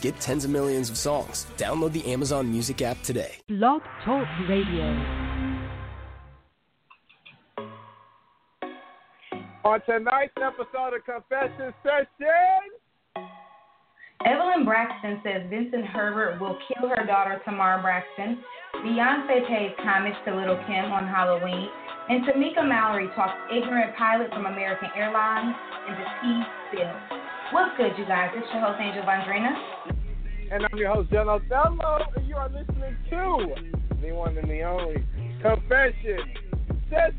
Get tens of millions of songs. Download the Amazon Music app today. Blog Talk Radio. On tonight's episode of Confession Session, Evelyn Braxton says Vincent Herbert will kill her daughter Tamar Braxton. Beyonce pays homage to Little Kim on Halloween. And Tamika Mallory talks ignorant pilot from American Airlines into T Bill. What's good, you guys? It's your host, Angel Vondrina. and I'm your host, John Othello, and you are listening to the one and the only Confession Session.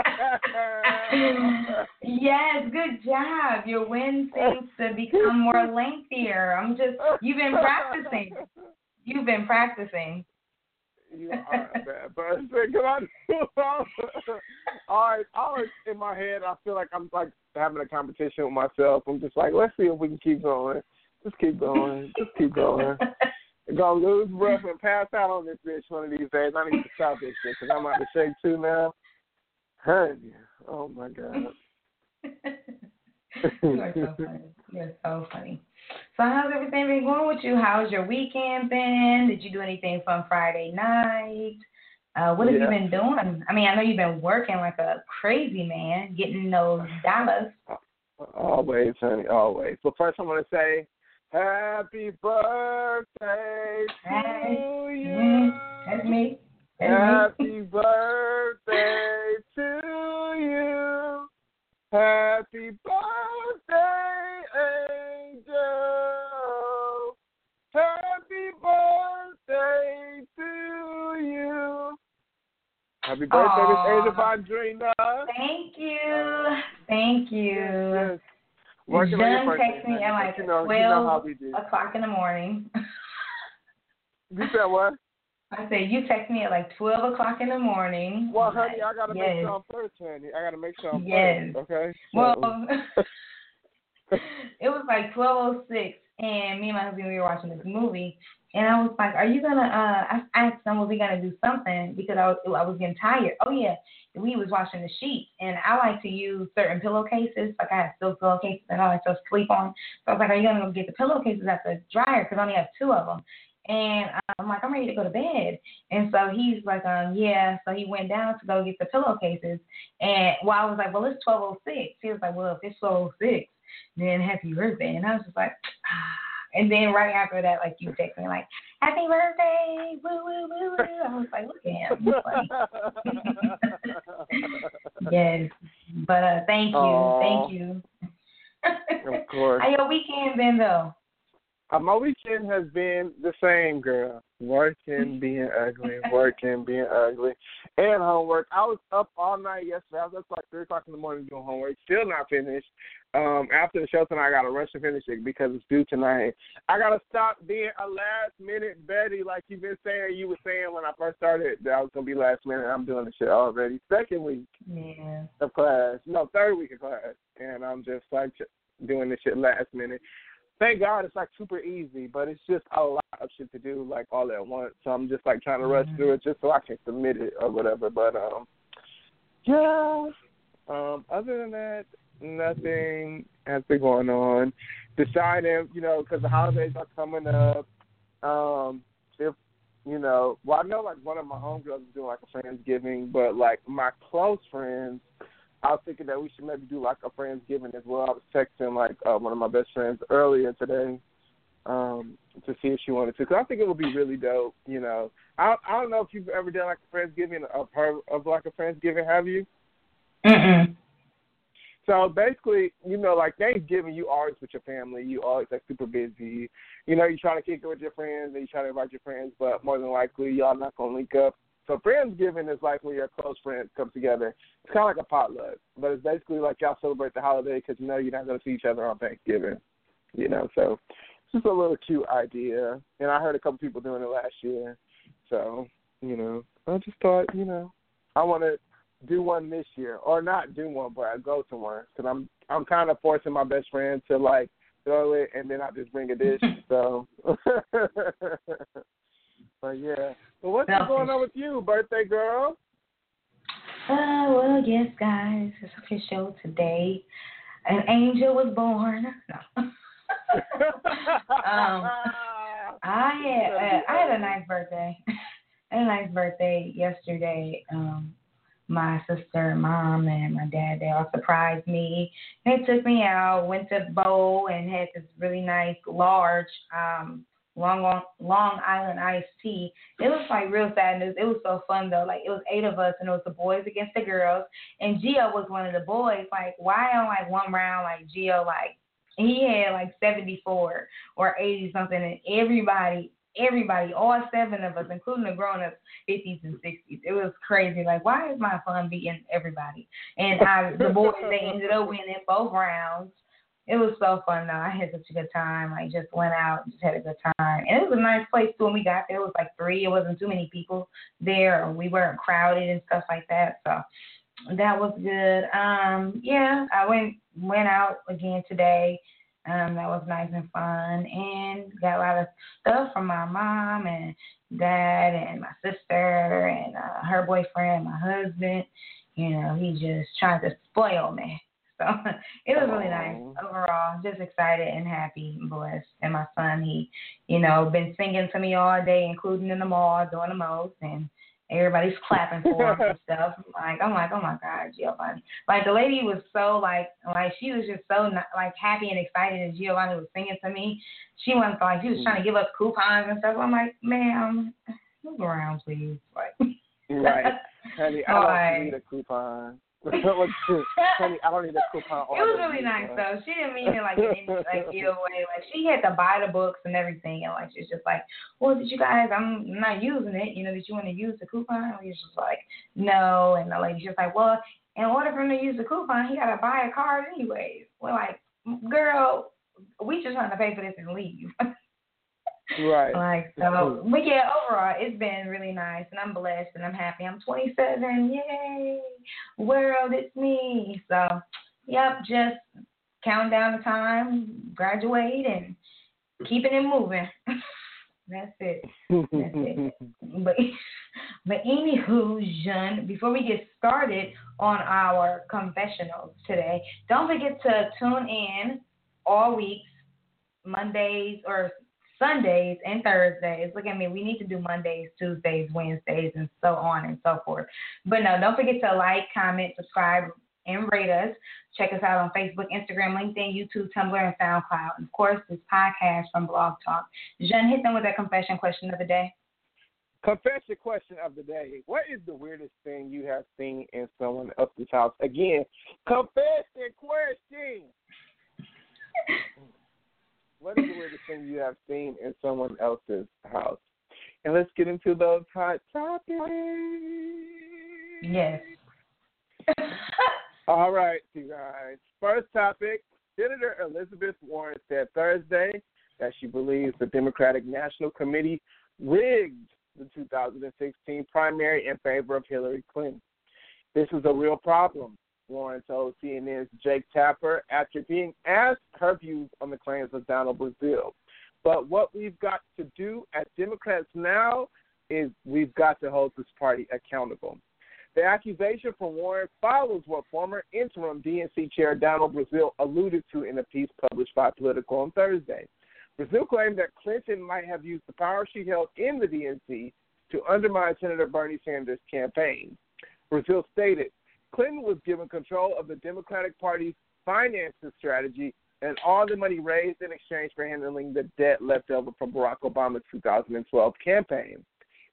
yes, good job. Your win seems to become more lengthier. I'm just, you've been practicing. You've been practicing. You are bad, but come on. All right, always in my head, I feel like I'm like having a competition with myself. I'm just like, let's see if we can keep going. Just keep going. Just keep going. Gonna lose breath and pass out on this bitch one of these days. I need to stop this shit because I'm about to shake too now. Honey, oh my god. you are so funny. You're so funny. So how's everything been going with you? How's your weekend been? Did you do anything fun Friday night? Uh, what have you been doing? I mean, I know you've been working like a crazy man, getting those dollars. Always, honey, always. But first, I'm gonna say, Happy birthday Hey. to you. Mhm. That's me. That's me. Happy birthday to you. Happy birthday, Angel. Happy birthday to you. Happy birthday, Miss Angel Vondrina. Thank you. Thank you. Yes. Working Jen your texted me at like you know, you know how we do. o'clock in the morning. You said what? I said you text me at like twelve o'clock in the morning. Well, honey, I gotta yes. make sure I'm first, honey. I gotta make sure I'm Yes. first. Okay. Well, it was like twelve oh six, and me and my husband we were watching this movie, and I was like, "Are you gonna?" Uh, I asked him, "Was he gonna do something?" Because I was I was getting tired. Oh yeah, we was washing the sheets, and I like to use certain pillowcases. Like I have silk pillowcases that I like to sleep on. So I was like, "Are you gonna go get the pillowcases at the dryer?" Because I only have two of them. And I'm like, I'm ready to go to bed. And so he's like, um, yeah. So he went down to go get the pillowcases. And well, I was like, well, it's 12:06. He was like, well, if it's 12:06, then happy birthday. And I was just like, ah. And then right after that, like you text me like, happy birthday, woo woo woo woo. I was like, look at him, he's funny. yes. But uh, thank you, Aw. thank you. Of course. How your weekend been though? Uh, my weekend has been the same, girl. Working, being ugly, working, being ugly, and homework. I was up all night yesterday. I was up like three o'clock in the morning doing homework. Still not finished. Um, after the show tonight, I got to rush to finish it because it's due tonight. I got to stop being a last minute Betty, like you've been saying. You were saying when I first started that I was gonna be last minute. I'm doing the shit already. Second week Yeah. of class, no, third week of class, and I'm just like doing this shit last minute. Thank God it's like super easy, but it's just a lot of shit to do like all at once. So I'm just like trying to rush through it just so I can submit it or whatever. But um, yeah. Um, other than that, nothing has been going on. Deciding, you know, because the holidays are coming up. Um, if you know, well, I know like one of my homegirls is doing like a Friendsgiving, but like my close friends, I was thinking that we should maybe do like a Friendsgiving as well. I was texting like uh, one of my best friends earlier today um, to see if she wanted to, because I think it would be really dope. You know, I I don't know if you've ever done like a Friendsgiving a part of like a Friendsgiving, have you? Mm-mm. So basically, you know, like Thanksgiving, you always with your family. You always like super busy. You know, you try to kick it with your friends and you try to invite your friends, but more than likely, y'all not gonna link up So Friendsgiving is like when your close friends come together. It's kind of like a potluck, but it's basically like y'all celebrate the holiday because you know you're not going to see each other on Thanksgiving. You know, so it's just a little cute idea. And I heard a couple people doing it last year. So you know, I just thought, you know, I want to do one this year, or not do one, but I go to one because I'm I'm kind of forcing my best friend to like throw it, and then I just bring a dish. so, but yeah. But what's Selfish. going on with you, birthday girl? Uh, well, yes, guys, it's official today. An angel was born. No. um, I had uh, I had a nice birthday. I had a nice birthday yesterday. Um, my sister, mom, and my dad they all surprised me. They took me out, went to bowl, and had this really nice large um Long Long Island iced tea. It was like real sad news. It was so fun though. Like it was eight of us, and it was the boys against the girls. And Gio was one of the boys. Like why on like one round, like Gio like he had like 74 or 80 something, and everybody, everybody, all seven of us, including the grown ups, 50s and 60s. It was crazy. Like, why is my fun beating everybody? And I, the boys, they ended up winning both rounds. It was so fun though. I had such a good time. I just went out, just had a good time, and it was a nice place too. When we got there, it was like three. It wasn't too many people there, we weren't crowded and stuff like that. So that was good. Um, yeah, I went went out again today. Um, that was nice and fun, and got a lot of stuff from my mom and dad and my sister and uh, her boyfriend, my husband. You know, he just tried to spoil me. So it was really nice overall. Just excited and happy and blessed. And my son, he, you know, been singing to me all day, including in the mall, doing the most, and everybody's clapping for him and stuff. Like I'm like, oh my God, Giovanni. Like the lady was so like, like she was just so not, like happy and excited as Giovanni was singing to me. She wasn't like she was mm. trying to give us coupons and stuff. I'm like, ma'am, move around, please. Like, right, honey, I don't Alright. need a coupon. honey, I don't need a coupon. It was really nice though. She didn't mean it like in any like ill way. Like she had to buy the books and everything, and like she's just like, "Well, did you guys? I'm not using it. You know, did you want to use the coupon?" And we was just like, "No." And the lady's just like, "Well, in order for him to use the coupon, he gotta buy a card anyways." We're like, "Girl, we just trying to pay for this and leave." Right. Like so, but yeah, overall, it's been really nice, and I'm blessed, and I'm happy. I'm 27, yay! World, it's me. So, yep, just counting down the time, graduate, and keeping it moving. That's it. That's it. But but anywho, Jean, before we get started on our confessionals today, don't forget to tune in all weeks, Mondays or Sundays and Thursdays. Look at me, we need to do Mondays, Tuesdays, Wednesdays, and so on and so forth. But no, don't forget to like, comment, subscribe, and rate us. Check us out on Facebook, Instagram, LinkedIn, YouTube, Tumblr, and SoundCloud. And of course, this podcast from Blog Talk. Jean, hit them with that confession question of the day. Confession question of the day. What is the weirdest thing you have seen in someone else's house? Again, confession question. what is the weirdest thing you have seen in someone else's house? And let's get into those hot topics. Yes. All right, you guys. First topic Senator Elizabeth Warren said Thursday that she believes the Democratic National Committee rigged the 2016 primary in favor of Hillary Clinton. This is a real problem, Warren told CNN's Jake Tapper after being asked her views on the claims of Donna Brazile. But what we've got to do as Democrats now is we've got to hold this party accountable. The accusation from Warren follows what former interim DNC chair Donna Brazile alluded to in a piece published by Politico on Thursday. Brazile claimed that Clinton might have used the power she held in the DNC to undermine Senator Bernie Sanders' campaign. Brazile stated Clinton was given control of the Democratic Party's finances strategy and all the money raised in exchange for handling the debt left over from Barack Obama's 2012 campaign.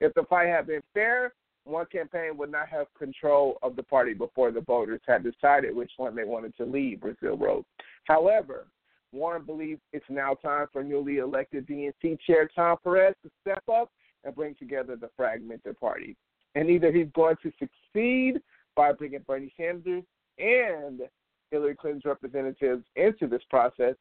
If the fight had been fair, one campaign would not have control of the party before the voters had decided which one they wanted to lead, Brazile wrote. However, Warren believes it's now time for newly elected DNC chair Tom Perez to step up and bring together the fragmented party. And either he's going to succeed by bringing Bernie Sanders and Hillary Clinton's representatives into this process,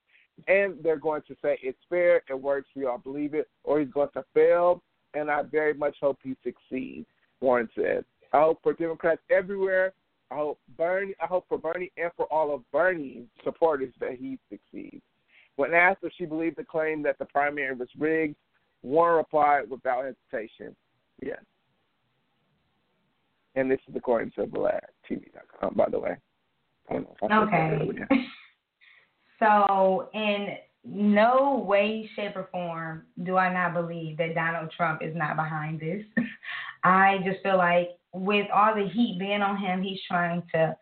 and they're going to say it's fair, it works, we all believe it, or he's going to fail, and I very much hope he succeeds, Warren said. I hope for Democrats everywhere, I hope Bernie I hope for Bernie and for all of Bernie's supporters that he succeeds. When asked if she believed the claim that the primary was rigged, Warren replied without hesitation, yes. And this is according to BlackTV.com, by the way. Okay. so, in no way, shape, or form do I not believe that Donald Trump is not behind this. I just feel like with all the heat being on him, he's trying to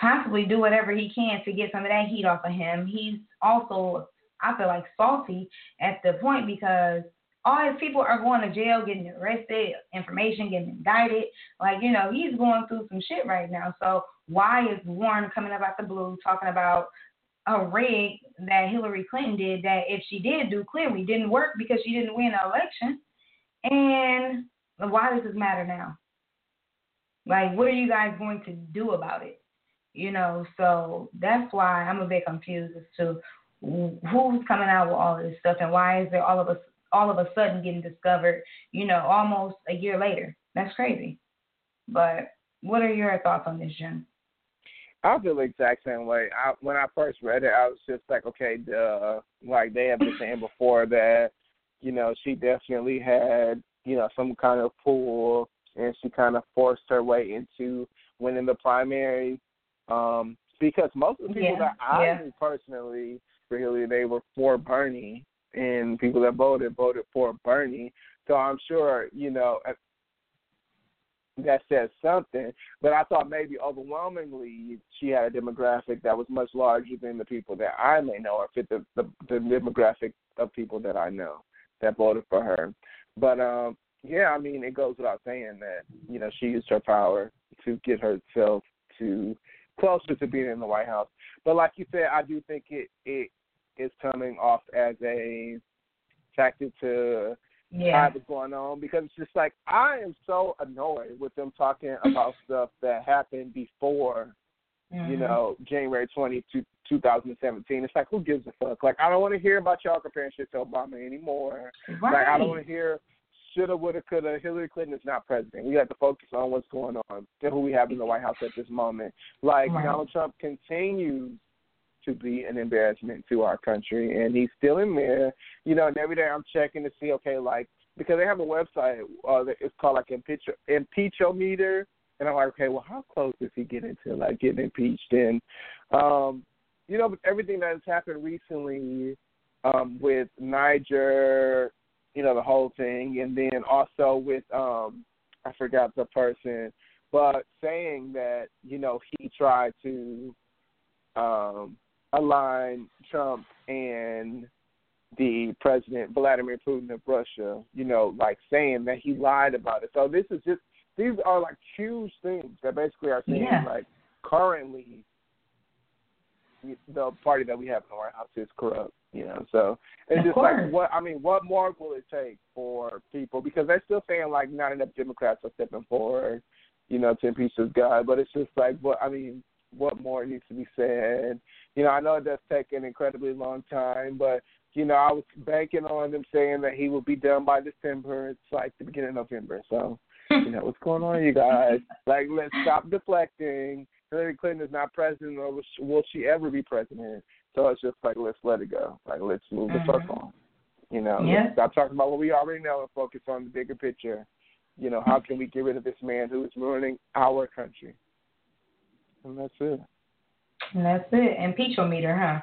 possibly do whatever he can to get some of that heat off of him. He's also, I feel like, salty at the point because all his people are going to jail, getting arrested, information getting indicted. Like, you know, he's going through some shit right now. So why is Warren coming up out the blue talking about a rig that Hillary Clinton did that if she did do clearly didn't work because she didn't win the election? And why does this matter now? Like, what are you guys going to do about it? You know, so that's why I'm a bit confused as to who's coming out with all this stuff and why is there all of us all of a sudden getting discovered, you know, almost a year later. That's crazy. But what are your thoughts on this, Jim? I feel the exact same way. I, when I first read it, I was just like, okay, duh. Like they have been saying before that, you know, she definitely had, you know, some kind of pull, and she kind of forced her way into winning the primary. Um, because most of the people yeah, that I yeah. knew personally, really, they were for Bernie, and people that voted voted for Bernie. So I'm sure, you know, that says something. But I thought maybe overwhelmingly she had a demographic that was much larger than the people that I may know or fit the, the, the demographic of people that I know that voted for her. But um yeah, I mean it goes without saying that, you know, she used her power to get herself to closer to being in the White House. But like you said, I do think it it is coming off as a tactic to yeah. hide what's going on because it's just like I am so annoyed with them talking about stuff that happened before, mm-hmm. you know, January 20, 2017. It's like, who gives a fuck? Like, I don't want to hear about y'all comparing shit to Obama anymore. Right. Like, I don't want to hear shoulda, woulda, coulda. Hillary Clinton is not president. We have to focus on what's going on and who we have in the White House at this moment. Like, Right. Donald Trump continues to be an embarrassment to our country, and he's still in there. You know, and every day I'm checking to see, okay, like because they have a website, uh, that- it's called like impeach impeachometer, and I'm like, okay, well, how close is he getting to like getting impeached? And um, you know, everything that has happened recently um, with Niger, you know, the whole thing, and then also with um, I forgot the person, but saying that you know he tried to um, align Trump and the president Vladimir Putin of Russia, you know, like saying that he lied about it. So this is just these are like huge things that basically are saying Yeah. like currently the party that we have in the White House is corrupt, you know. So it's Of just course. like what I mean, what more will it take for people because they're still saying like not enough Democrats are stepping forward, you know, to impeach this guy. But it's just like what I mean, what more needs to be said? You know, I know it does take an incredibly long time, but you know, I was banking on them saying that he will be done by December. It's like the beginning of November. So, you know, what's going on, you guys? Like, let's stop deflecting. Hillary Clinton is not president, or will she, ever be president? So it's just like, let's let it go. Like, let's move the Mhm. circle on. You know, Yeah. stop talking about what we already know and focus on the bigger picture. You know, how can we get rid of this man who is ruining our country? And that's it. And that's it. Impeachometer, huh?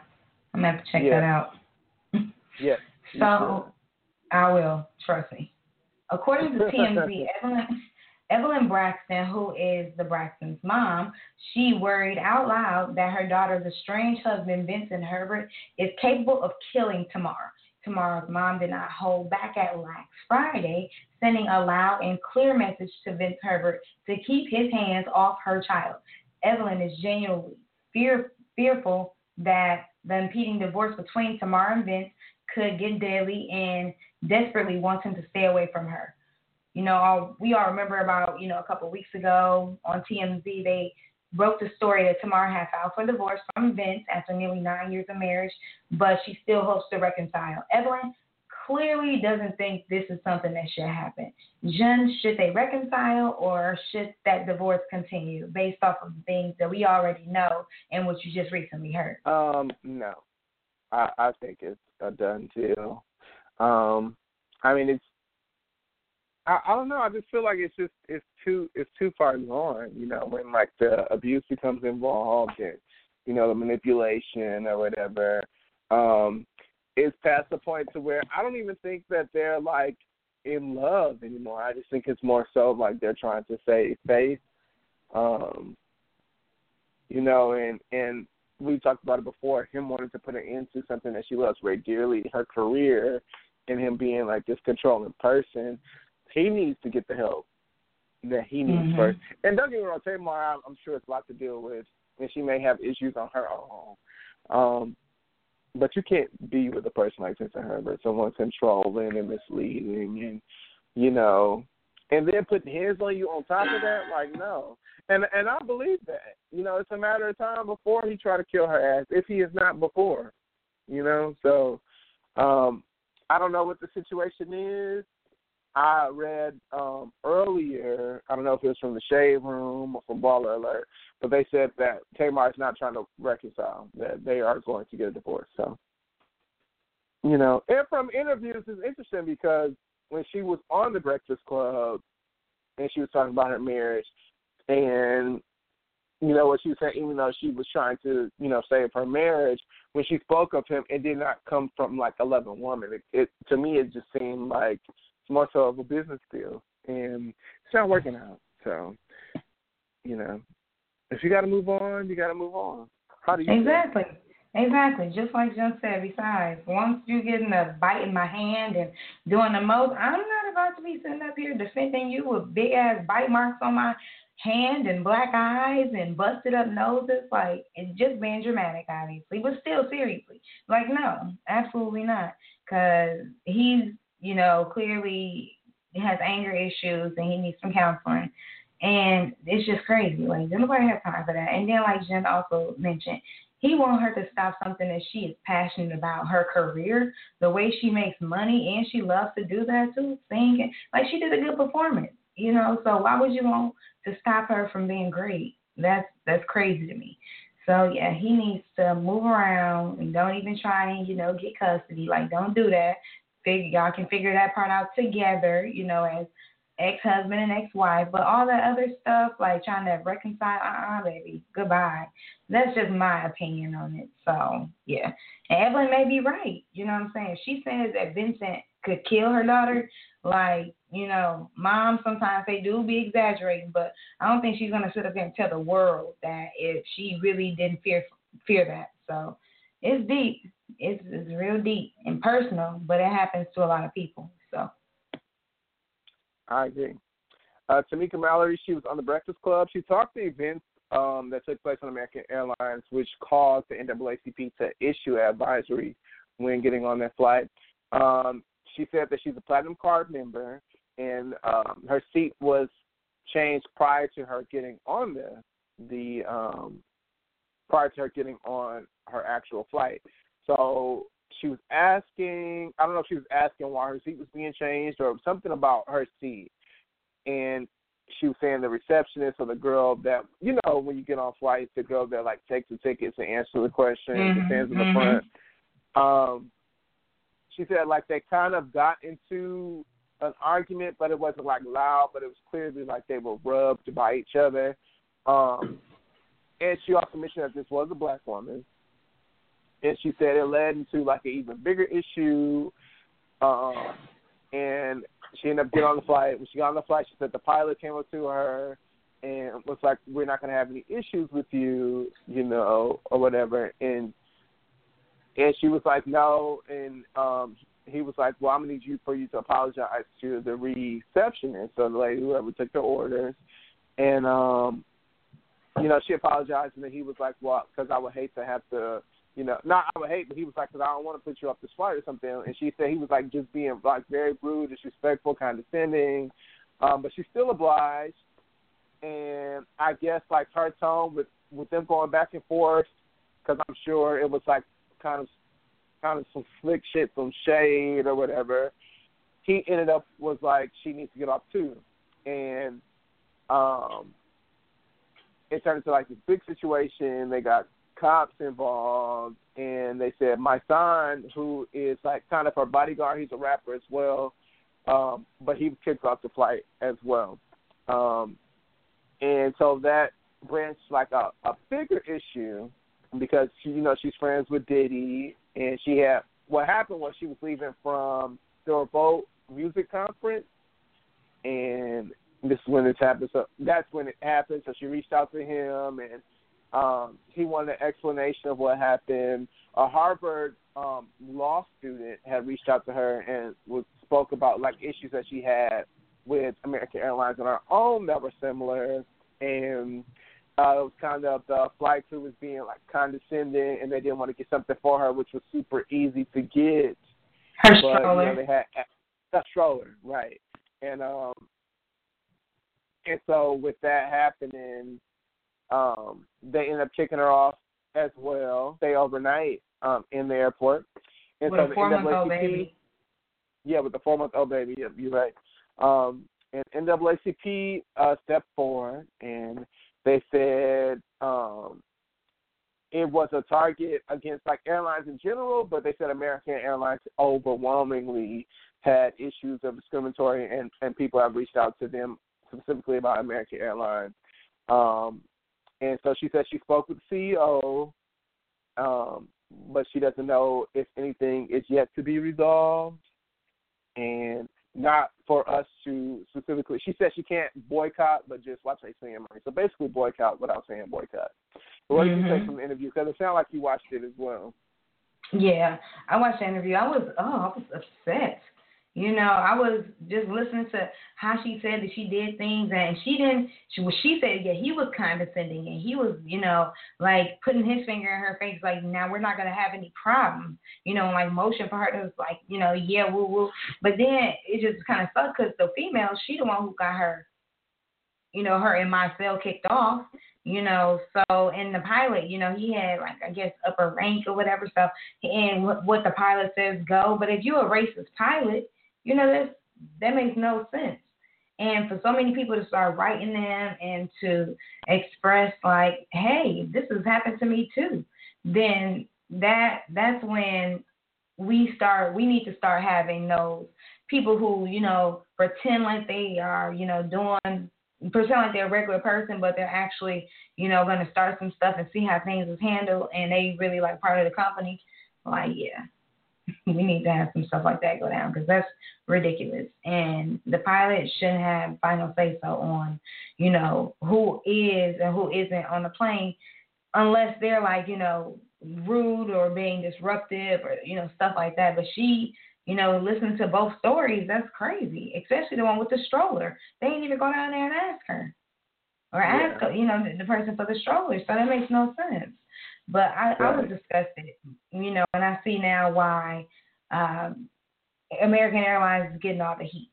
I'm gonna have to check Yeah. that out. yeah. So I will, trust me. According to TMZ, Evelyn Evelyn Braxton, who is the Braxton's mom, she worried out loud that her daughter's estranged husband, Vincent Herbert, is capable of killing Tamara. Tamara's mom did not hold back at last Friday, sending a loud and clear message to Vince Herbert to keep his hands off her child. Evelyn is genuinely fear, fearful that the impending divorce between Tamar and Vince could get deadly and desperately wants him to stay away from her. You know, all, we all remember about, you know, a couple weeks ago on TMZ, they broke the story that Tamar had filed for divorce from Vince after nearly nine years of marriage, but she still hopes to reconcile. Evelyn clearly doesn't think this is something that should happen. Jen, should they reconcile or should that divorce continue based off of things that we already know and what you just recently heard? Um, no. I, I think it's a done deal. Um, I mean, it's I, I don't know. I just feel like it's just it's too it's too far gone. You know, when like the abuse becomes involved and you know the manipulation or whatever. Um, it's past the point to where I don't even think that they're like in love anymore. I just think it's more so like they're trying to save face. Um, you know, and and we talked about it before. Him wanting to put an end to something that she loves very dearly, her career, and him being like this controlling person. He needs to get the help that he needs mm-hmm. first. And don't get me wrong, Tamar, I'm sure it's a lot to deal with, and she may have issues on her own. Um, but you can't be with a person like Vincent Herbert, someone controlling and misleading, and you know, and then putting hands on you on top of that, like no. And and I believe that. You know, it's a matter of time before he try to kill her ass, if he is not before. You know, so um I don't know what the situation is. I read um earlier, I don't know if it was from the Shade Room or from Baller Alert, but they said that Tamar is not trying to reconcile, that they are going to get a divorce. So, you know, and from interviews is interesting because when she was on the Breakfast Club and she was talking about her marriage, and you know what she was saying, even though she was trying to, you know, save her marriage, when she spoke of him, it did not come from like a loving woman. It, it to me, it just seemed like more so of a business deal, and it's not working out. So, you know, if you got to move on, you got to move on. How do you exactly? Exactly, just like John said. Besides, once you get in a bite in my hand and doing the most, I'm not about to be sitting up here defending you with big ass bite marks on my hand and black eyes and busted up noses. Like it's just being dramatic, obviously, but still seriously. Like no, absolutely not, because he's you know clearly has anger issues and he needs some counseling. And it's just crazy. Like nobody has time for that. And then like Jen also mentioned, he wants her to stop something that she is passionate about, her career, the way she makes money, and she loves to do that too, singing. Like she did a good performance, you know. So why would you want to stop her from being great? That's that's crazy to me. So yeah, he needs to move around and don't even try and you know get custody. Like don't do that. Figure y'all can figure that part out together. You know as ex-husband and ex-wife, but all that other stuff, like trying to reconcile, uh-uh, baby, goodbye. That's just my opinion on it. So yeah, and Evelyn may be right. You know what I'm saying? She says that Vincent could kill her daughter. Like you know, moms sometimes they do be exaggerating, but I don't think she's gonna sit up there and tell the world that if she really didn't fear fear that. So it's deep. It's it's real deep and personal, but it happens to a lot of people. So. I agree. Uh, Tamika Mallory, she was on the Breakfast Club. She talked the events um, that took place on American Airlines, which caused the NAACP to issue an advisory when getting on that flight. Um, she said that she's a platinum card member, and um, her seat was changed prior to her getting on the the um, prior to her getting on her actual flight. So she was asking I don't know if she was asking why her seat was being changed or something about her seat. And she was saying the receptionist or the girl that you know, when you get on flights, the girl that like takes the tickets and answers the questions mm-hmm, and stands in the mm-hmm. front. Um she said like they kind of got into an argument but it wasn't like loud, but it was clearly like they were rubbed by each other. Um and she also mentioned that this was a black woman and she said it led into like an even bigger issue. Um, and she ended up getting on the flight. When she got on the flight, she said the pilot came up to her and was like, "We're not going to have any issues with you, you know, or whatever." And and she was like, "No," and um, he was like, "Well, I'm gonna need you for you to apologize to the receptionist, so the lady whoever took the orders." And um, you know, she apologized, and then he was like, "Well, because I would hate to have to." you know, not I would hate, but he was like, because I don't want to put you off this flight or something. And she said he was like just being like very rude, disrespectful, condescending. Um, but she's still obliged, and I guess like her tone with with them going back and forth, because I'm sure it was like kind of kind of some slick shit, some shade or whatever. He ended up was like she needs to get off too, and um, it turned into like this big situation. They got cops involved, and they said my son, who is like kind of her bodyguard, he's a rapper as well, um, but he was kicked off the flight as well. Um, and so that branched like a, a bigger issue because she, you know, she's friends with Diddy, and she had what happened was she was leaving from the Revolt Music Conference, and this is when this happened. So that's when it happened. So she reached out to him, and um, he wanted an explanation of what happened. A Harvard um, law student had reached out to her and was spoke about like issues that she had with American Airlines and her own that were similar, and uh, it was kind of the flight crew was being like condescending, and they didn't want to get something for her, which was super easy to get. Her but, stroller. You know, they had a stroller, right? And um, and so with that happening, um, they end up kicking her off as well. Stay overnight um, in the airport. And With so a the four-month-old NAACP baby. Yeah, with the four month old baby. Yep, you're right. Um, and NAACP uh, stepped forward and they said um, it was a target against like airlines in general, but they said American Airlines overwhelmingly had issues of discriminatory and, and people have reached out to them specifically about American Airlines. Um, and so she said she spoke with the CEO, um, but she doesn't know if anything is yet to be resolved. And not for us to specifically. She said she can't boycott, but just watch spend money. So basically, boycott without saying boycott. But what did you take from the interview? Because it sounded like you watched it as well. Yeah, I watched the interview. I was oh, I was upset. You know, I was just listening to how she said that she did things, and she didn't. She, well, she said, yeah, he was condescending, and he was, you know, like putting his finger in her face, like, now we're not gonna have any problems, you know, like motion for her to like, you know, yeah, woo woo. But then it just kind of sucked because the female, she the one who got her, you know, her and my cell kicked off. You know, so in the pilot, you know, he had like I guess upper rank or whatever. So and what, what the pilot says go. But if you're a racist pilot, you know that that makes no sense. And for so many people to start writing them and to express like, hey, this has happened to me too, then that that's when we start we need to start having those people who, you know, pretend like they are, you know, doing pretend like they're a regular person, but they're actually, you know, going to start some stuff and see how things is handled, and they really like part of the company. Like, yeah, we need to have some stuff like that go down because that's ridiculous. And the pilot shouldn't have final say so on, you know, who is and who isn't on the plane, unless they're like, you know, rude or being disruptive or you know stuff like that. But she you know, listen to both stories, that's crazy. Especially the one with the stroller. They ain't even go down there and ask her. Or ask her, you know, the person for the stroller. So that makes no sense. But I, I was disgusted, you know, and I see now why um, American Airlines is getting all the heat.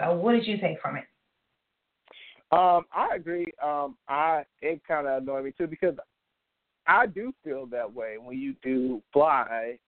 So what did you take from it? Um, I agree. Um, I it kind of annoyed me too because I do feel that way when you do fly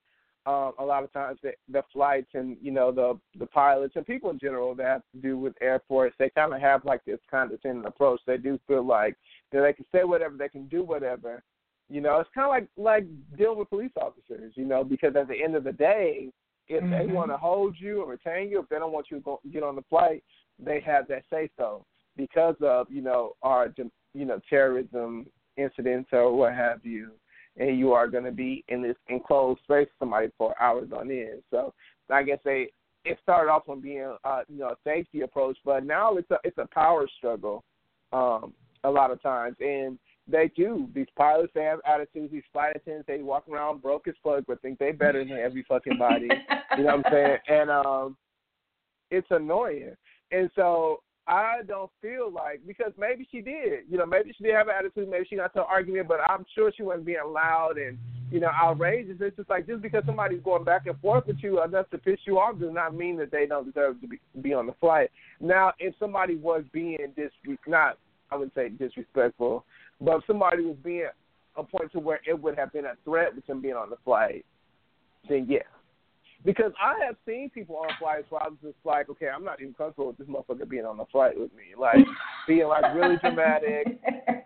um, a lot of times the, the flights and you know the the pilots and people in general that have to do with airports, they kind of have like this condescending approach. They do feel like that they can say whatever, they can do whatever. You know, it's kind of like like dealing with police officers. You know, because at the end of the day, if mm-hmm. they want to hold you or retain you, if they don't want you to go, get on the flight, they have that say so because of you know our you know terrorism incidents or what have you and you are going to be in this enclosed space with somebody for hours on end. So I guess they it started off on being uh, you know a safety approach, but now it's a it's a power struggle um, a lot of times, and they do. These pilots they have attitudes. These flight attendants they walk around broke as fuck, but think they better than every fucking body. you know what I'm saying? And um, it's annoying. And so I don't feel like because maybe she did, you know, maybe she did have an attitude, maybe she got to an argument, but I'm sure she wasn't being loud and you know, outrageous. It's just like just because somebody's going back and forth with you enough to piss you off does not mean that they don't deserve to be be on the flight. Now, if somebody was being dis not I would say disrespectful, but if somebody was being a point to where it would have been a threat with them being on the flight, then yeah. Because I have seen people on flights where I was just like, okay, I'm not even comfortable with this motherfucker being on the flight with me. Like being like really dramatic,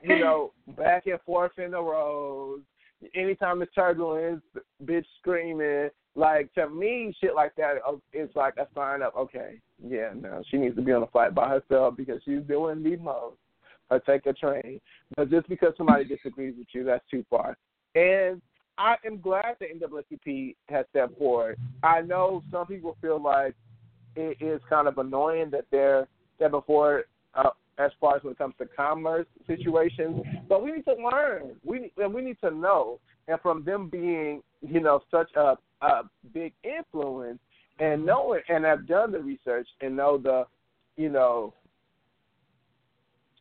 you know, back and forth in the rows. Anytime it's turbulence, bitch screaming. Like to me, shit like that is like a sign of okay, yeah, no, she needs to be on the flight by herself because she's doing the most or take a train. But just because somebody disagrees with you, that's too far. And I am glad the NAACP has stepped forward. I know some people feel like it is kind of annoying that they're stepping forward uh, as far as when it comes to commerce situations, but we need to learn. We and we need to know. And from them being, you know, such a, a big influence and knowing and have done the research and know the, you know,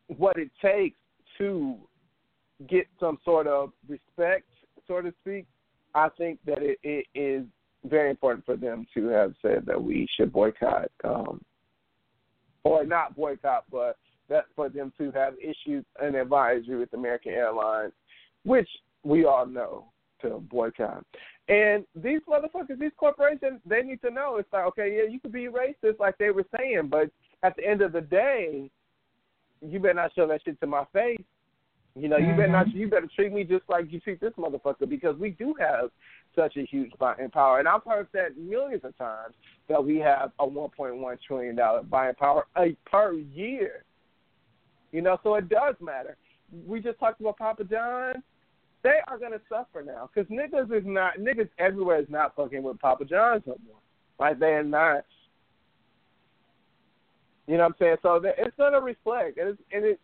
what it takes to get some sort of respect, so to speak, I think that it, it is very important for them to have said that we should boycott, um, or not boycott, but that for them to have issued an advisory with American Airlines, which we all know to boycott. And these motherfuckers, these corporations, they need to know. It's like, okay, yeah, you could be racist, like they were saying, but at the end of the day, you better not show that shit to my face. You know, you mm-hmm. better not. You better treat me just like you treat this motherfucker because we do have such a huge buying power, and I've heard that millions of times that we have a 1.1 trillion dollar buying power a, per year. You know, so it does matter. We just talked about Papa John. They are gonna suffer now because niggas is not niggas everywhere is not fucking with Papa John's no more. Like they are not. You know what I'm saying? So it's going to reflect, and, it's, and it,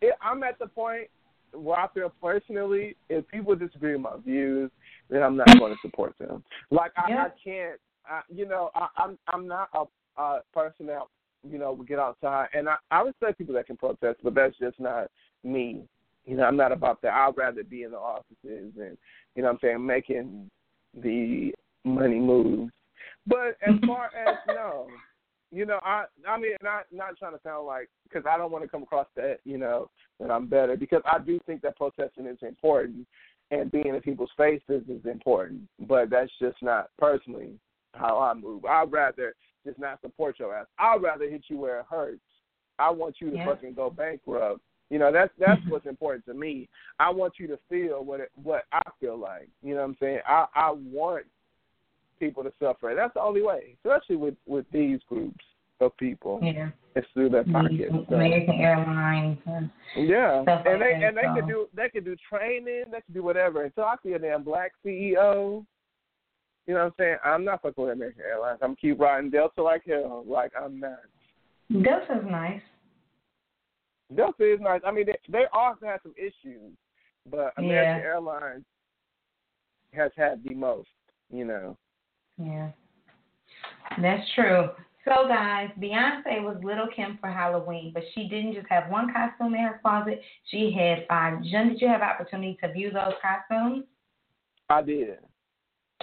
it, I'm at the point where I feel personally, if people disagree with my views, then I'm not going to support them. Like I, yeah. I can't, I, you know, I, I'm I'm not a, a person that you know would get outside, and I, I respect people that can protest, but that's just not me. You know, I'm not about that. I'd rather be in the offices and you know, what I'm saying making the money moves. But as mm-hmm. far as no, you know, I I mean, not not trying to sound like because I don't want to come across that you know that I'm better because I do think that protesting is important and being in people's faces is important, but that's just not personally how I move. I'd rather just not support your ass. I'd rather hit you where it hurts. I want you to yeah. fucking go bankrupt. You know, that's that's what's important to me. I want you to feel what it, what I feel like. You know what I'm saying? I I want people to suffer. That's the only way, especially with with these groups of people. Yeah, it's through their mm-hmm. pockets. So. American Airlines. And yeah, and like they and they could do they could do training, they could do whatever. Until I see a damn black CEO, you know what I'm saying? I'm not fucking with American Airlines. I'm keep riding Delta like hell. Like I'm not. Delta's nice. Delta is nice. I mean, they, they also have some issues, but American yeah. Airlines has had the most. You know. Yeah, that's true. So, guys, Beyonce was Little Kim for Halloween, but she didn't just have one costume in her closet. She had five. Jen, did you have opportunity to view those costumes? I did.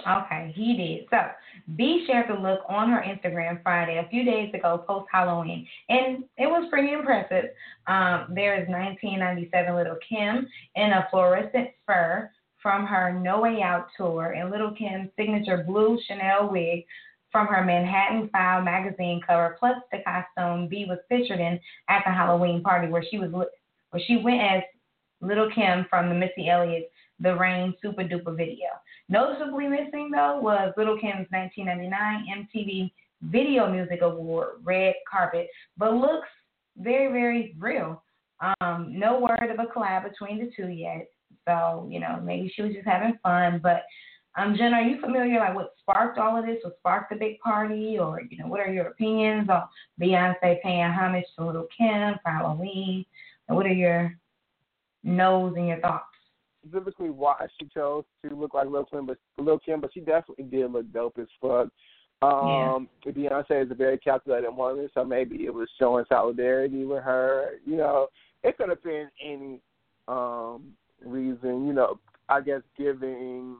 Okay, he did. So, B shared the look on her Instagram Friday a few days ago, post Halloween, and it was pretty impressive. Um, there is 1997 Little Kim in a fluorescent fur from her No Way Out tour and Little Kim's signature blue Chanel wig from her Manhattan File magazine cover, plus the costume B was featured in at the Halloween party where she was where she went as Little Kim from the Missy Elliott The Rain Super Duper video. Noticeably missing though was Little Kim's 1999 MTV Video Music Award Red Carpet, but looks very very real. Um, no word of a collab between the two yet. So, you know, maybe she was just having fun. But um, Jen, are you familiar like what sparked all of this? What sparked the big party, or you know, what are your opinions on Beyonce paying homage to Little Kim for Halloween? And what are your no's and your thoughts? Specifically, why she chose to look like Little Kim, but Little Kim, but she definitely did look dope as fuck. Um, yeah. Beyonce is a very calculated woman, so maybe it was showing solidarity with her. You know, it could have been any um reason. You know, I guess, giving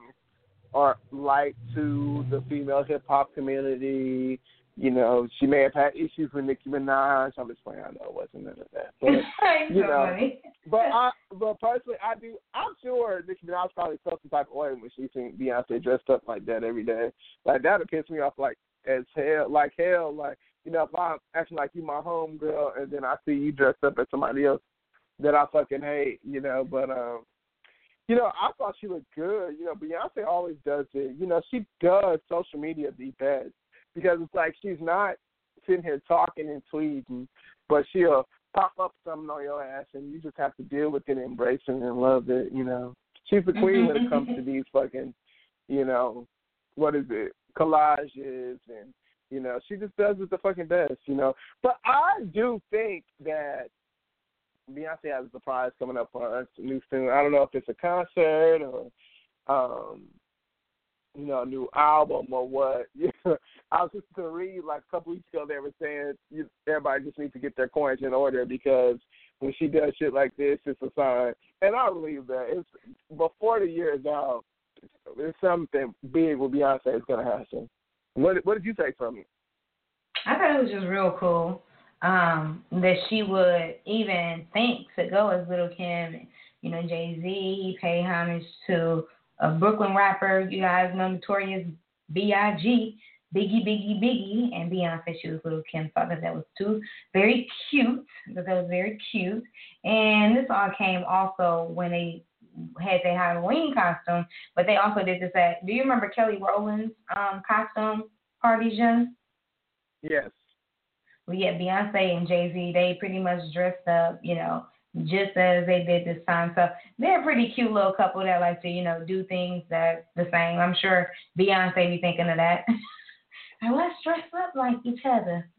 or light to the female hip hop community. You know, she may have had issues with Nicki Minaj. I'm just playing. I know it wasn't none of that, but you know, funny. but I, but personally, I do. I'm sure Nicki Minaj probably felt some type of way when she seen Beyonce dressed up like that every day. Like that would piss me off like as hell. Like hell. Like you know, if I'm acting like you my home girl, and then I see you dressed up as somebody else that I fucking hate. You know, but um. You know, I thought she looked good. You know, Beyonce always does it. You know, she does social media the best because it's like she's not sitting here talking and tweeting, but she'll pop up something on your ass and you just have to deal with it, embrace it, and love it. You know, she's the queen when it comes to mm-hmm. these fucking, you know, what is it, collages and you know, she just does it the fucking best. You know, but I do think that Beyonce has a surprise coming up for us new soon. I don't know if it's a concert or um you know, a new album or what. I was just to read like a couple weeks ago they were saying you, everybody just needs to get their coins in order because when she does shit like this, it's a sign. And I believe that it's before the year is out. There's something big with Beyonce is gonna happen. What What did you take from it? I thought it was just real cool um, that she would even think to go as Lil Kim. You know, Jay Z, he paid homage to a Brooklyn rapper. You guys know Notorious B.I.G. Biggie, Biggie, Biggie, and Beyonce. She was Lil Kim. Thought that was too very cute. That was very cute. And this all came also when they had their Halloween costume, but they also did this at. Do you remember Kelly Rowland's um, costume party, Jen? Yes. Well, yeah, Beyonce and Jay Z, they pretty much dressed up, you know, just as they did this time. So they're a pretty cute little couple that like to, you know, do things that the same. I'm sure Beyonce be thinking of that. and let's dress up like each other.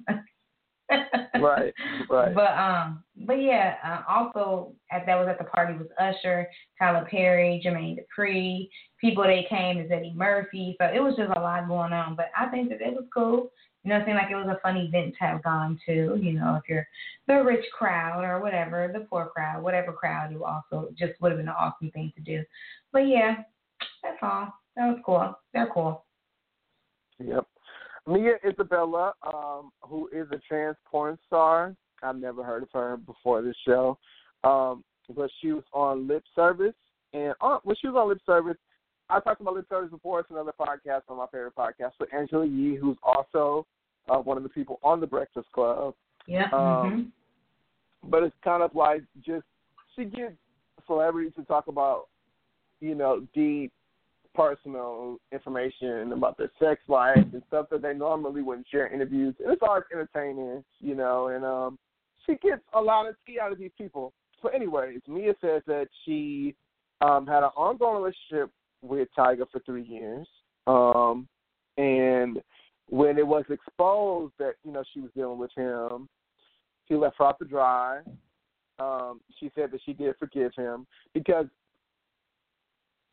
right, right. But um, but yeah, uh, also at that was at the party was Usher, Tyler Perry, Jermaine Dupri. People they came is Eddie Murphy. So it was just a lot going on. But I think that it was cool. You know, it seemed like it was a fun event to have gone to. You know, if you're the rich crowd or whatever, the poor crowd, whatever crowd, you also just would have been an awesome thing to do. But yeah, that's all. That was cool. They're cool. Yep. Mia Isabella, um, who is a trans porn star. I've never heard of her before this show. Um, but she was on Lip Service. And uh, when she was on Lip Service, I talked about Lip Service before. It's another podcast, one of my favorite podcasts, with Angela Yee, who's also uh, one of the people on The Breakfast Club. Yeah. Um, mm-hmm. But it's kind of like just, she gets celebrities to talk about, you know, deep personal information about their sex life and stuff that they normally wouldn't share in interviews. And it's always entertaining, you know, and um she gets a lot of tea out of these people. So anyways, Mia says that she um had an ongoing relationship with Tyga for three years. Um and when it was exposed that, you know, she was dealing with him, she left her off to dry. Um, she said that she did forgive him because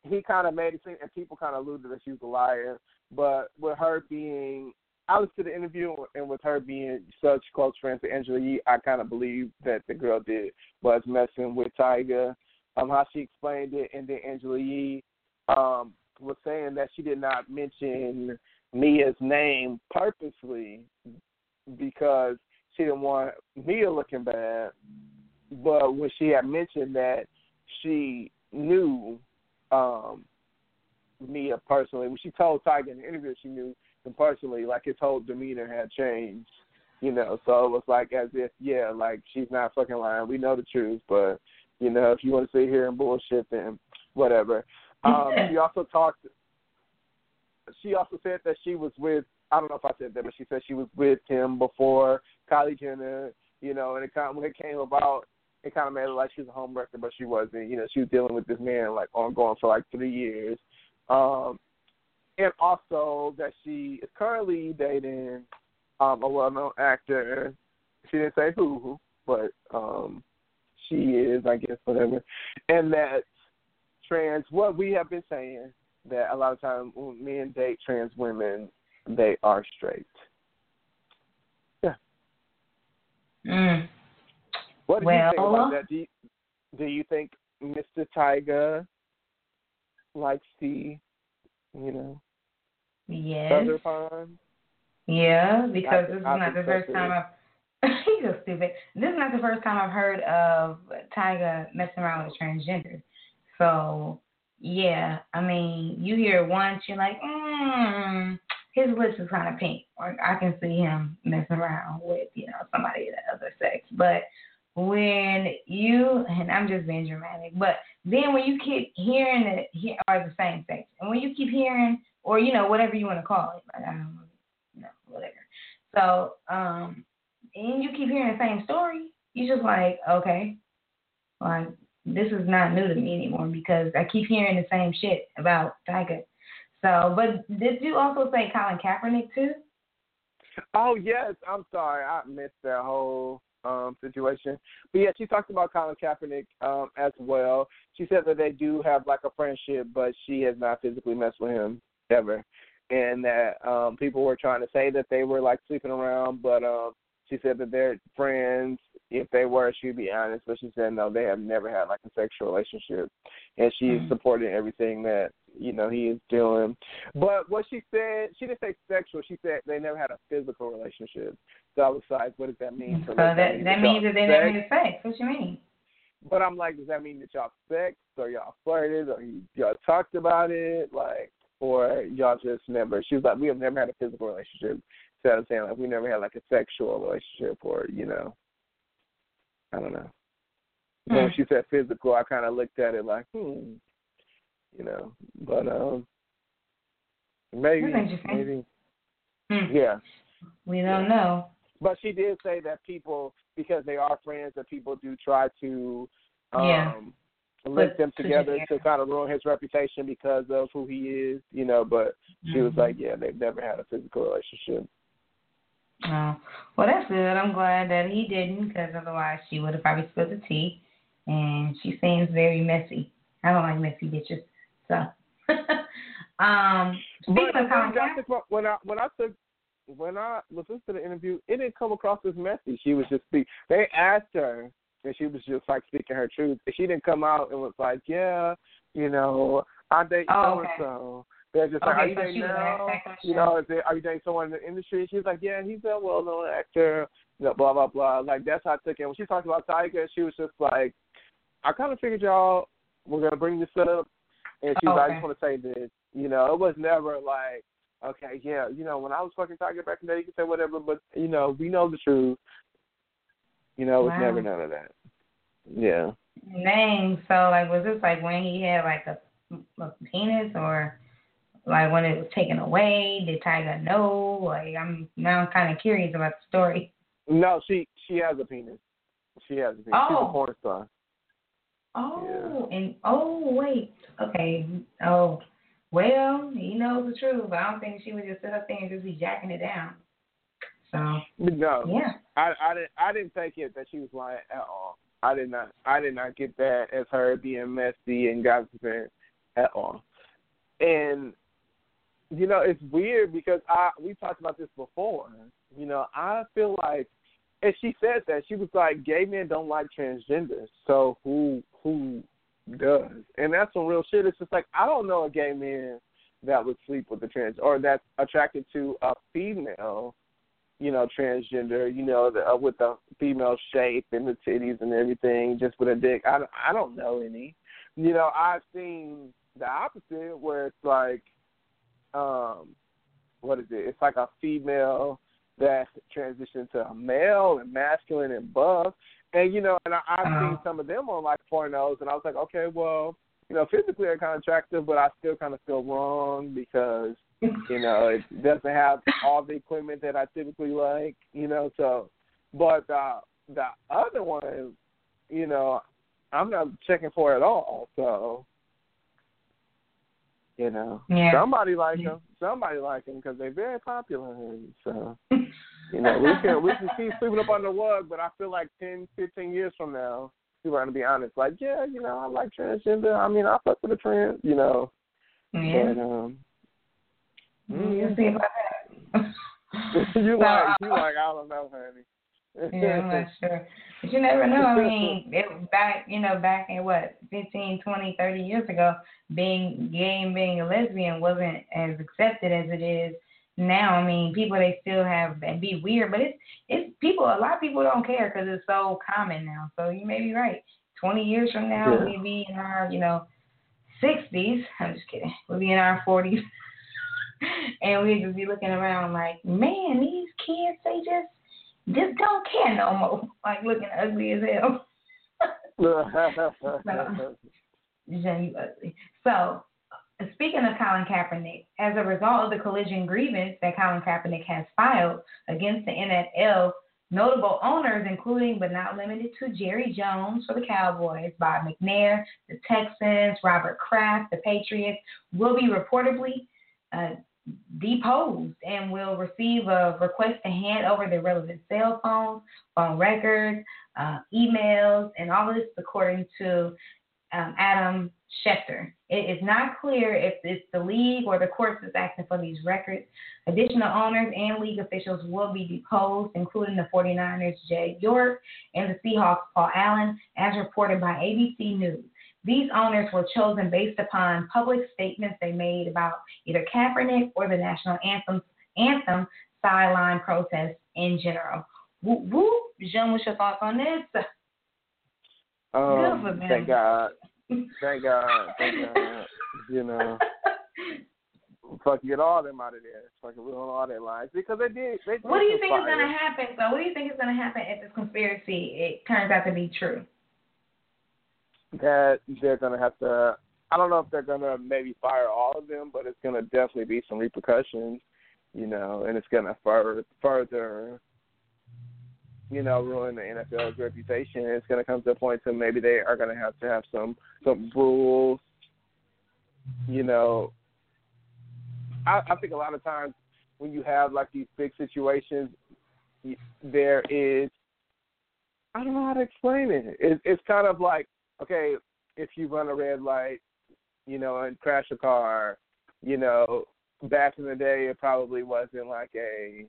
he kind of made it seem, and people kind of alluded that she was a liar. But with her being, I listened to the interview, and with her being such close friends to Angela Yee, I kind of believe that the girl did was messing with Tyga. Um, how she explained it, and then Angela Yee um, was saying that she did not mention Mia's name purposely because she didn't want Mia looking bad. But when she had mentioned that, she knew um Mia personally. When she told Tyga in the interview, she knew him personally. Like his whole demeanor had changed, you know. So it was like as if, yeah, like she's not fucking lying. We know the truth, but you know, if you want to sit here and bullshit, then whatever. Um, she also talked. She also said that she was with. I don't know if I said that, but she said she was with him before Kylie Jenner. You know, and it kind of when it came about, it kind of made it like she was a homewrecker, but she wasn't. You know, she was dealing with this man like ongoing for like three years, um, and also that she is currently dating um, a well-known actor. She didn't say who, but um, she is, I guess, whatever. And that trans, what we have been saying that a lot of times when men date trans women, they are straight. Yeah. Mm. What do Well- you think about that? Do you, do you think Mr. Tyga like see, you know, Yes. other pond. Yeah, because I- this is I not the first time I've. He's so stupid. This is not the first time I've heard of Tyga messing around with transgender. So yeah, I mean, you hear it once, you're like, mm, his lips is kind of pink, or I can see him messing around with you know somebody of the other sex. But when you and I'm just being dramatic, but then when you keep hearing it, he are the same sex, and when you keep hearing, or you know whatever you want to call it, like I don't know, no, whatever. So, um, and you keep hearing the same story, you just like, okay, like this is not new to me anymore because I keep hearing the same shit about Tyga. So, but did you also say Colin Kaepernick too? Oh yes, I'm sorry, I missed that whole um situation. But yeah, she talked about Colin Kaepernick um as well. She said that they do have like a friendship, but she has not physically messed with him ever, and that um people were trying to say that they were like sleeping around, but um she said that they're friends. If they were, she'd be honest, but she said no, they have never had like a sexual relationship, and she's Mhm. supporting everything that you know he is doing. But what she said, she didn't say sexual. She said they never had a physical relationship. So I was like, what does that mean? So that that y'all means that they never sex? had sex. What you mean? But I'm like, does that mean that y'all sexed or y'all flirted or y'all talked about it, like, or y'all just never? She was like, we have never had a physical relationship. So I'm saying like we never had like a sexual relationship or you know, I don't know. But When Hmm. she said physical, I kind of looked at it like, hmm, you know, but um, maybe, maybe, Hmm. yeah. We don't know. But she did say that people, because they are friends, that people do try to um, Yeah. link them together to kind of ruin his reputation because of who he is, you know. But she was Mhm. like, yeah, they've never had a physical relationship. Oh, well, that's good. I'm glad that he didn't, because otherwise she would have probably spilled the tea. And she seems very messy. I don't like messy bitches. So, um, speaking But of Colin when, I Kaepernick, when I when I took when I listened to the interview, it didn't come across as messy. She was just speak. They asked her, and she was just like speaking her truth. She didn't come out and was like, yeah, you know, I date so and so. They're just like, Okay, are you so dating was now? asked that question. You know, is it, are you dating someone in the industry? She was like, yeah, he's a well-known actor. You know, blah blah blah. Like that's how I took it. When she talked about Tyga, she was just like, I kind of figured y'all were gonna bring this up, and she was like, I just want to say this. You know, it was never like, okay, yeah, you know, when I was fucking Tyga back in the day, you can say whatever, but you know, we know the truth. You know, it's Wow. never none of that. Yeah. name. So, like, was this like when he had like a, a penis, or like when it was taken away? Did Tyga know? Like, I'm now kind of curious about the story. No, she she has a penis. She has a penis. She's Oh. a porn star. Oh, and oh wait, okay. Oh, well, he knows the truth. But I don't think she would just sit up there and just be jacking it down. So No. yeah. I I didn't I didn't take it that she was lying at all. I did not I did not get that as her being messy and gossiping at all. And you know, it's weird because I we talked about this before. You know, I feel like and she said that she was like, gay men don't like transgenders, so who who does? And that's some real shit. It's just like I don't know a gay man that would sleep with a trans or that's attracted to a female you know, transgender, you know, the, uh, with the female shape and the titties and everything, just with a dick. I, I don't know any. You know, I've seen the opposite where it's like, um, what is it? It's like a female that transitioned to a male and masculine and buff. And, you know, and I, I've seen Uh-huh. some of them on like pornos, and I was like, okay, well, you know, physically they're kind of attractive, but I still kind of feel wrong because you know, it doesn't have all the equipment that I typically like, you know, so but uh the other one, you know, I'm not checking for at all, so you know, Yeah. somebody like them, somebody like them because they're very popular, so you know, we can we can keep sweeping up on the rug, but I feel like ten, fifteen years from now, people are gonna be honest, like, yeah, you know, I like transgender. I mean, I fuck with a trans, you know, Yeah. but um. We'll see about that. you So, like uh, you like I don't know, honey. Yeah, I'm not sure. But you never know. I mean, it, back, you know, back in what, 15, 20, 30 years ago, being gay and being a lesbian wasn't as accepted as it is now. I mean, people they still have and be weird, but it's it's people. A lot of people don't care because it's so common now. So you may be right. 20 years from now, yeah. we'll be in our, you know, 60s. I'm just kidding. We'll be in our 40s. and we just be looking around like, man, these kids, they just just don't care no more. Like looking ugly as hell. so, you ugly. So, speaking of Colin Kaepernick, as a result of the collusion grievance that Colin Kaepernick has filed against the NFL, notable owners, including but not limited to Jerry Jones for the Cowboys, Bob McNair, the Texans, Robert Kraft, the Patriots, will be reportedly uh, deposed and will receive a request to hand over their relevant cell phones, phone records, uh, emails, and all of this according to um, Adam Schefter. It is not clear if it's the league or the courts that's asking for these records. Additional owners and league officials will be deposed, including the 49ers' Jed York and the Seahawks' Paul Allen, as reported by ABC News. These owners were chosen based upon public statements they made about either Kaepernick or the national anthem, anthem sideline protests in general. Whoop, whoop. Jean, what's your thoughts on this? Um, thank God. Thank God. Thank God. you know. Fuck get all them out of there. Fucking ruin all their lives because they did. They what do you think is gonna happen? So, what do you think is gonna happen if this conspiracy it turns out to be true? That they're going to have to. I don't know if they're going to maybe fire all of them, but it's going to definitely be some repercussions, you know, and it's going to further, further, you know, ruin the NFL's reputation. It's going to come to a point to maybe they are going to have to have some some rules, you know. I, I think a lot of times when you have like these big situations, there is I don't know how to explain it. it it's kind of like okay, if you run a red light, you know, and crash a car, you know, back in the day it probably wasn't like a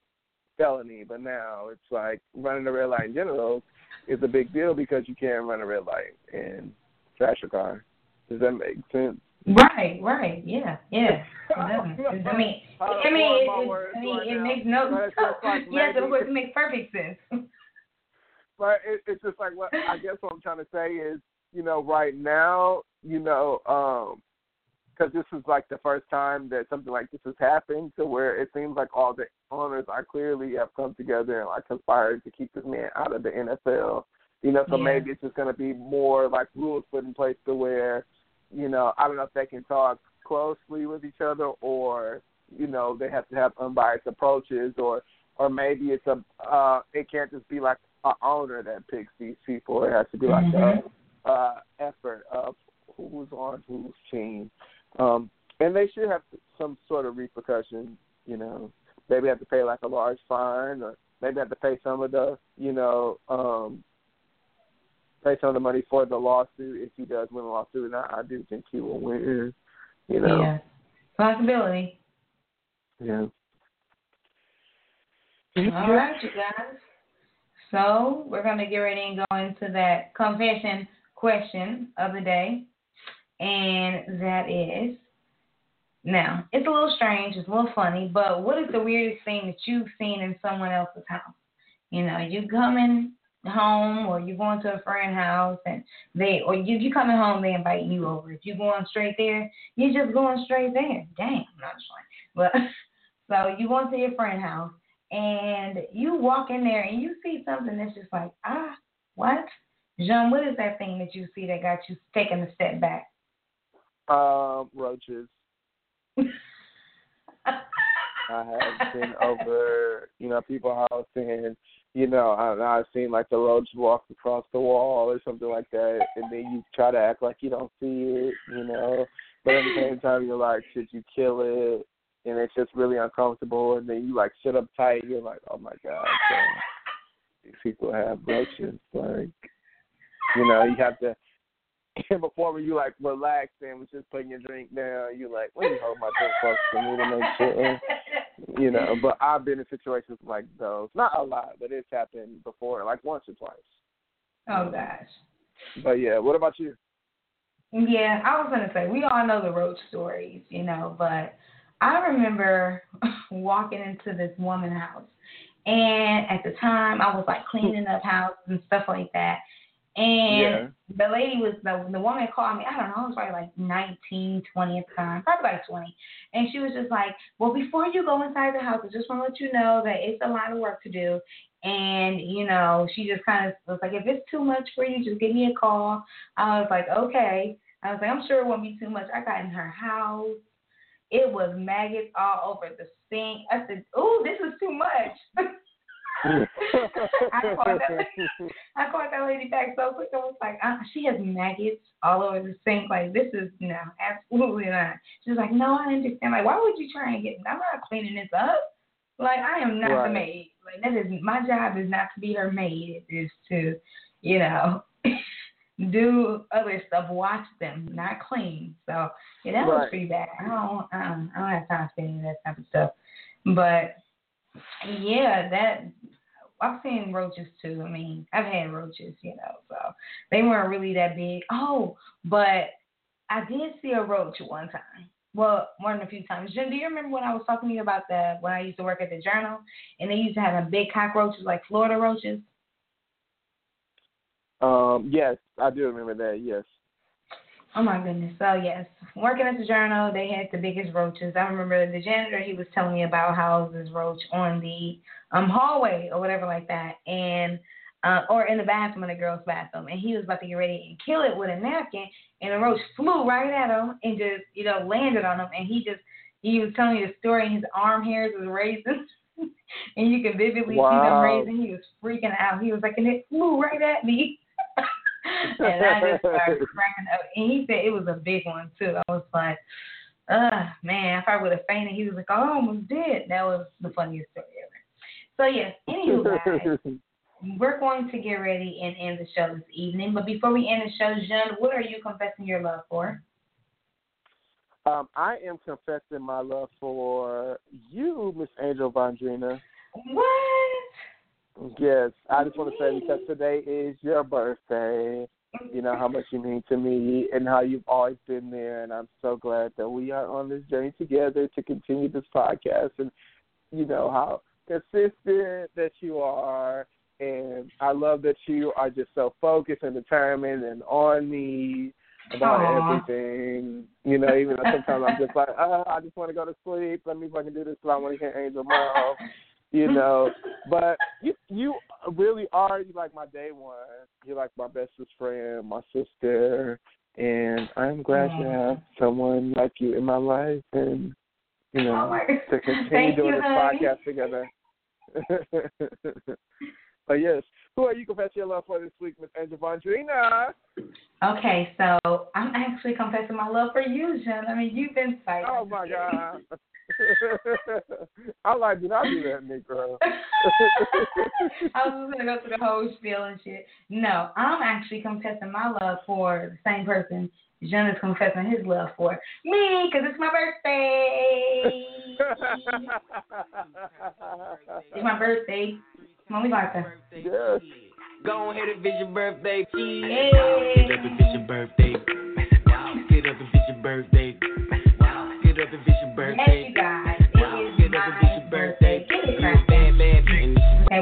felony, but now it's like running a red light in general is a big deal because you can't run a red light and crash a car. Does that make sense? Right, right, yeah, yeah. I mean, I mean, it, I mean, it makes no. Yes, of course, it makes perfect sense. but it, it's just like what I guess what I'm trying to say is you know, right now, you know, um, because this is like the first time that something like this has happened, to where it seems like all the owners are clearly have come together and like conspired to keep this man out of the NFL. You know, so yeah. maybe it's just going to be more like rules put in place to where, you know, I don't know if they can talk closely with each other or, you know, they have to have unbiased approaches or, or maybe it's a, uh, it can't just be like a owner that picks these people. It has to be like mm-hmm. a uh, effort of who's on whose team. Um, and they should have some sort of repercussion, you know. Maybe have to pay like a large fine or maybe have to pay some of the, you know, um pay some of the money for the lawsuit if he does win the lawsuit and I, I do think he will win. You know. Yeah. Possibility. Yeah. All right, you guys. So we're gonna get ready and go into that confession question of the day, and that is now it's a little strange, it's a little funny, but what is the weirdest thing that you've seen in someone else's house? You know, you coming home or you going to a friend's house and they or you you coming home they invite you over. If you going straight there, you're just going straight there. Dang, I'm not sure. But so you going to your friend's house and you walk in there and you see something that's just like, ah, what? Jean, what is that thing that you see that got you taking a step back? Um, roaches. I have been over, you know, people's house and you know, I, I've seen like the roach walk across the wall or something like that, and then you try to act like you don't see it, you know, but at the same time you're like, should you kill it? And it's just really uncomfortable, and then you like sit up tight. You're like, oh my god, so these people have roaches, like you know, you have to and before when you like relax and was just putting your drink down, you like, let me hold my drink close to me to make sure, you know. But I've been in situations like those, not a lot, but it's happened before, like once or twice. Oh gosh. But yeah, what about you? Yeah, I was gonna say we all know the roach stories, you know, but I remember walking into this woman's house, and at the time I was like cleaning up houses and stuff like that, and Yeah. the lady was the the woman called me. I don't know, it was probably like nineteen, twenty at the time, probably like twenty, and she was just like, "Well, before you go inside the house, I just want to let you know that it's a lot of work to do." And you know, she just kind of was like, "If it's too much for you, just give me a call." I was like, "Okay." I was like, "I'm sure it won't be too much." I got in her house. It was maggots all over the sink. I said, "Ooh, this is too much." I called that I called that lady back so quick. I was like, uh, she has maggots all over the sink. Like this is no, absolutely not. She's like, no, I understand. Like, why would you try and get? I'm not cleaning this up. Like, I am not Right. the maid. Like that is my job is not to be her maid. It is to, you know, do other stuff, watch them, not clean. So yeah, that was Right. pretty bad. I don't, um, I don't have time for any of that type of stuff. But yeah, that I've seen roaches too. I mean, I've had roaches, you know, so they weren't really that big. Oh, but I did see a roach one time. Well, more than a few times. Jen, do you remember when I was talking to you about the when I used to work at the journal and they used to have a big cockroaches like Florida roaches? Um, yes, I do remember that. Yes. Oh my goodness. So yes, working at the journal, they had the biggest roaches. I remember the janitor. He was telling me about how this roach on the um hallway or whatever like that, and uh, or in the bathroom in the girls' bathroom, and he was about to get ready and kill it with a napkin, and the roach flew right at him and just you know landed on him, and he just he was telling me the story, and his arm hairs was raising. and you could vividly see them raising. He was freaking out. He was like, and it flew right at me. And I just started cracking up. And he said it was a big one too. I was like, uh, man, if I would have fainted, he was like, oh, I almost did. That was the funniest story ever. So yes, anywho, guys, we're going to get ready and end the show this evening. But before we end the show, Jean, what are you confessing your love for? um, I am confessing my love for you, Miss Angel Vondrina. What? Yes, I just want to say because today is your birthday. You know how much you mean to me and how you've always been there, and I'm so glad that we are on this journey together to continue this podcast. And you know how consistent that you are, and I love that you are just so focused and determined and on me about Aw. everything. You know, even though sometimes I'm just like, oh, I just want to go to sleep. Let me fucking do this. So I want to hear Angel Mom you know. But you you really are you like my day one. You're like my bestest friend, my sister, and I'm glad to mm. have someone like you in my life, and you know Oh to continue doing you, this honey. podcast together. but yes, who are you confessing your love for this week, Miss Angel? Okay, so I'm actually confessing my love for you, Jen. I mean, you've been psyched. Oh my God. I like do I do that, Negro. I was just gonna go through the whole spiel and shit. No, I'm actually confessing my love for the same person Jean is confessing his love for me because it's my birthday. it's my birthday. Come on, we got to. yes. Go ahead and visit your birthday. Hey. Get up and visit your birthday. Get up and visit your birthday. Get up and visit your birthday.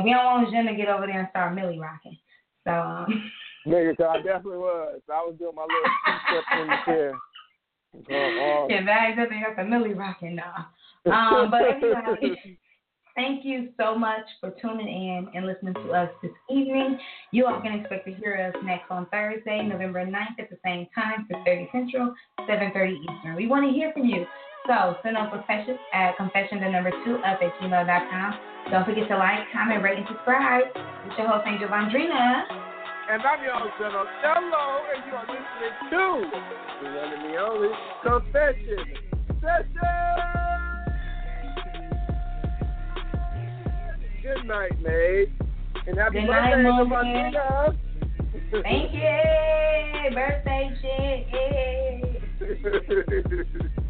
Okay, we don't want Jean to get over there and start Millie rocking. So, um, Nigga, 'cause I definitely was. I was doing my little two step in the chair. On. yeah, bags up and got the Millie rocking now. Um, but anyway, thank you so much for tuning in and listening to us this evening. You all can expect to hear us next on Thursday, November 9th at the same time, 6.30 Central, 7.30 Eastern. We want to hear from you. So send us confessions at confession the number two up at gmail.com. Don't forget to like, comment, rate, and subscribe. It's your host, Angel Vondrina. And I'm your host, Cello, and you are listening to the one and the only Confession Session. Good night, mate. And happy Good birthday, night, to Mom. Thank you. Birthday shit.